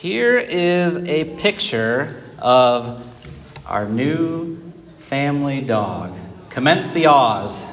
Here is a picture of our new family dog. Commence the Oz.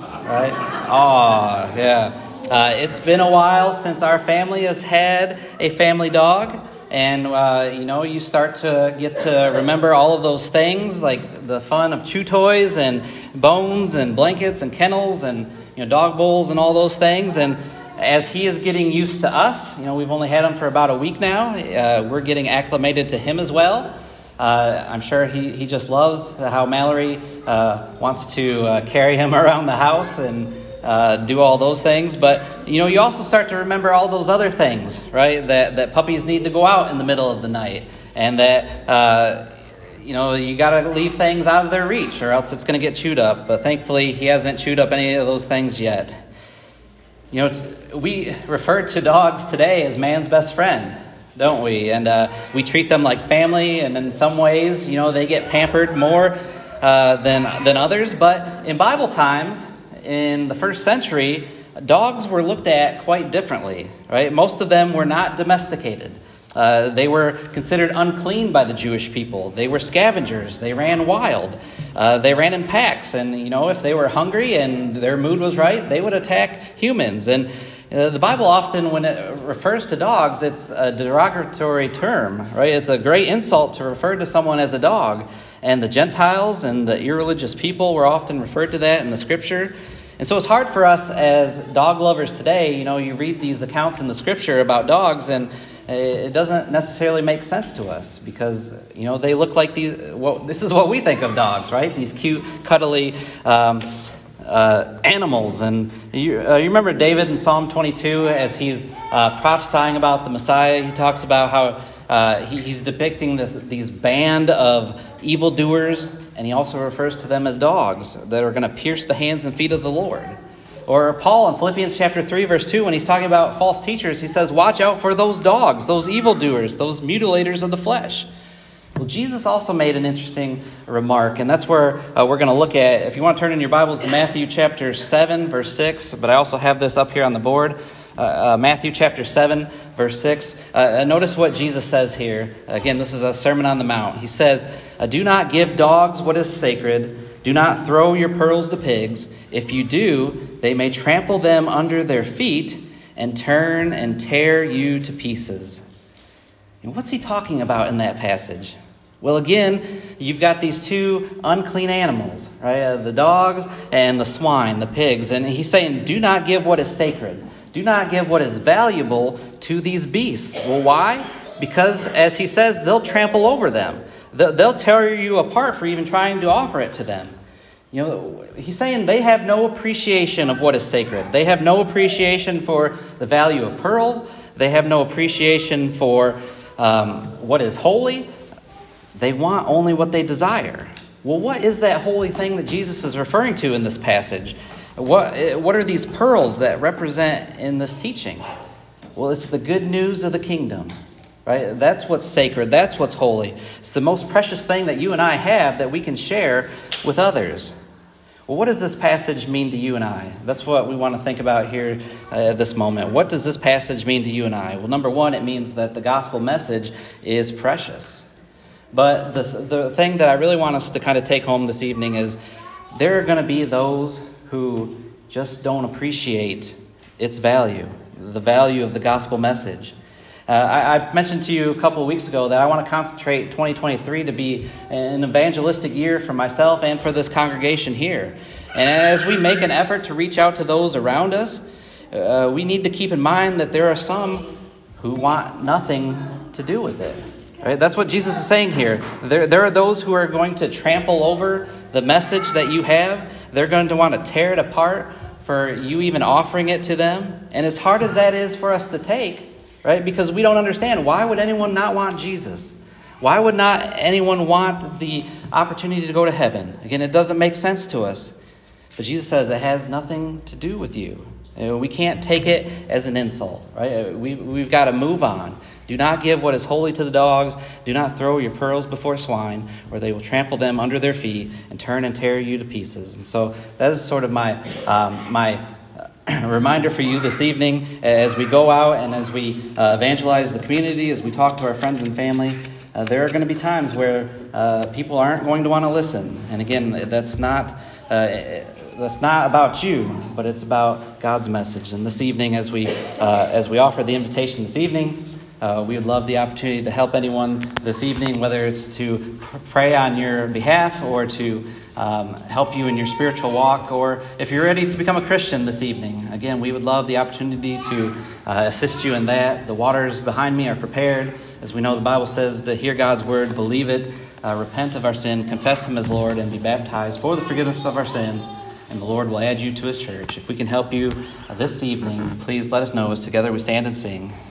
Right? Aw, yeah. Uh, it's been a while since our family has had a family dog. And, uh, you know, you start to get to remember all of those things, like the fun of chew toys and bones and blankets and kennels and, you know, dog bowls and all those things. And as he is getting used to us, you know, we've only had him for about a week now, uh, we're getting acclimated to him as well. Uh, I'm sure he, he just loves how Mallory uh, wants to uh, carry him around the house and uh, do all those things. But, you know, you also start to remember all those other things, right? That, that puppies need to go out in the middle of the night and that, uh, you know, you got to leave things out of their reach or else it's going to get chewed up. But thankfully, he hasn't chewed up any of those things yet. You know, we refer to dogs today as man's best friend, don't we? And uh, we treat them like family, and in some ways, you know, they get pampered more uh, than, than others. But in Bible times, in the first century, dogs were looked at quite differently, right? Most of them were not domesticated. Uh, they were considered unclean by the Jewish people. They were scavengers. They ran wild. Uh, they ran in packs, and you know if they were hungry and their mood was right, they would attack humans. And uh, the Bible often, when it refers to dogs, it's a derogatory term, right? It's a great insult to refer to someone as a dog. And the Gentiles and the irreligious people were often referred to that in the Scripture. And so it's hard for us as dog lovers today. You know, you read these accounts in the Scripture about dogs, and it doesn't necessarily make sense to us because you know they look like these well, this is what we think of dogs right? These cute cuddly um, uh, animals. And you, uh, you, remember david in psalm 22 as he's uh, prophesying about the messiah? He talks about how uh, he, he's depicting this, these band of evildoers and he also refers to them as dogs that are going to pierce the hands and feet of the lord or Paul in Philippians chapter 3, verse 2, when he's talking about false teachers, he says, Watch out for those dogs, those evildoers, those mutilators of the flesh. Well, Jesus also made an interesting remark, and that's where uh, we're going to look at. If you want to turn in your Bibles to Matthew chapter 7, verse 6, but I also have this up here on the board. Uh, uh, Matthew chapter 7, verse 6. Uh, uh, notice what Jesus says here. Again, this is a Sermon on the Mount. He says, uh, Do not give dogs what is sacred, do not throw your pearls to pigs. If you do, they may trample them under their feet and turn and tear you to pieces. And what's he talking about in that passage? Well, again, you've got these two unclean animals, right? Uh, the dogs and the swine, the pigs. And he's saying, do not give what is sacred. Do not give what is valuable to these beasts. Well, why? Because, as he says, they'll trample over them. They'll tear you apart for even trying to offer it to them. You know, he's saying they have no appreciation of what is sacred. They have no appreciation for the value of pearls. They have no appreciation for um, what is holy. They want only what they desire. Well, what is that holy thing that Jesus is referring to in this passage? What, what are these pearls that represent in this teaching? Well, it's the good news of the kingdom, right? That's what's sacred. That's what's holy. It's the most precious thing that you and I have that we can share with others. Well, what does this passage mean to you and I? That's what we want to think about here uh, at this moment. What does this passage mean to you and I? Well, number one, it means that the gospel message is precious. But the, the thing that I really want us to kind of take home this evening is there are going to be those who just don't appreciate its value, the value of the gospel message. Uh, I, I, mentioned to you a couple weeks ago that I want to concentrate 2023 to be an evangelistic year for myself and for this congregation here. And as we make an effort to reach out to those around us, uh, we need to keep in mind that there are some who want nothing to do with it. Right? That's what Jesus is saying here. There, there are those who are going to trample over the message that you have. They're going to want to tear it apart for you even offering it to them. And as hard as that is for us to take, right? Because we don't understand. Why would anyone not want Jesus? Why would not anyone want the opportunity to go to heaven? Again, it doesn't make sense to us. But Jesus says it has nothing to do with you. We can't take it as an insult, right? We, we've got to move on. Do not give what is holy to the dogs. Do not throw your pearls before swine, or they will trample them under their feet and turn and tear you to pieces. And so that is sort of my, um, my a reminder for you this evening as we go out and as we uh, evangelize the community, as we talk to our friends and family. Uh, there are going to be times where uh, people aren't going to want to listen. And again, that's not. Uh, that's not about you, but it's about God's message. And this evening, as we uh, as we offer the invitation this evening, uh, we would love the opportunity to help anyone this evening, whether it's to pray on your behalf or to um, help you in your spiritual walk, or if you're ready to become a Christian this evening. Again, we would love the opportunity to uh, assist you in that. The waters behind me are prepared. As we know, the Bible says to hear God's word, believe it, uh, repent of our sin, confess Him as Lord, and be baptized for the forgiveness of our sins. And the Lord will add you to His church. If we can help you uh, this evening, please let us know as together we stand and sing.